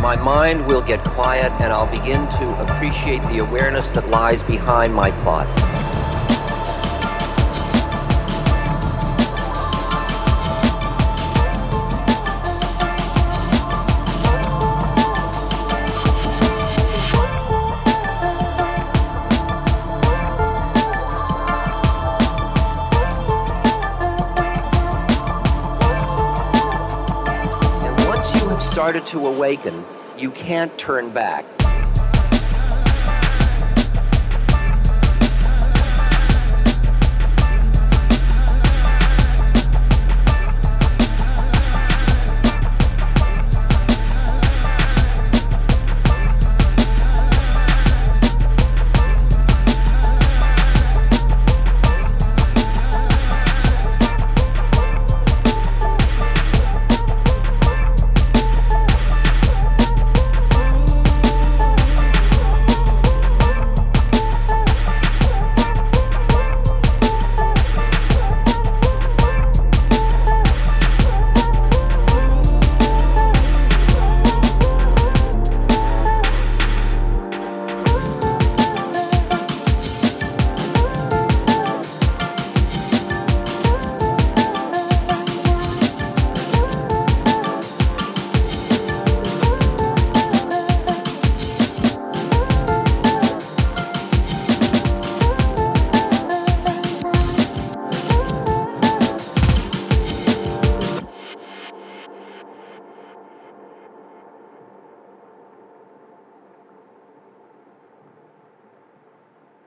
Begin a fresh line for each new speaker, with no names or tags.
my mind will get quiet and I'll begin to appreciate the awareness that lies behind my thought. Started to awaken, you can't turn back.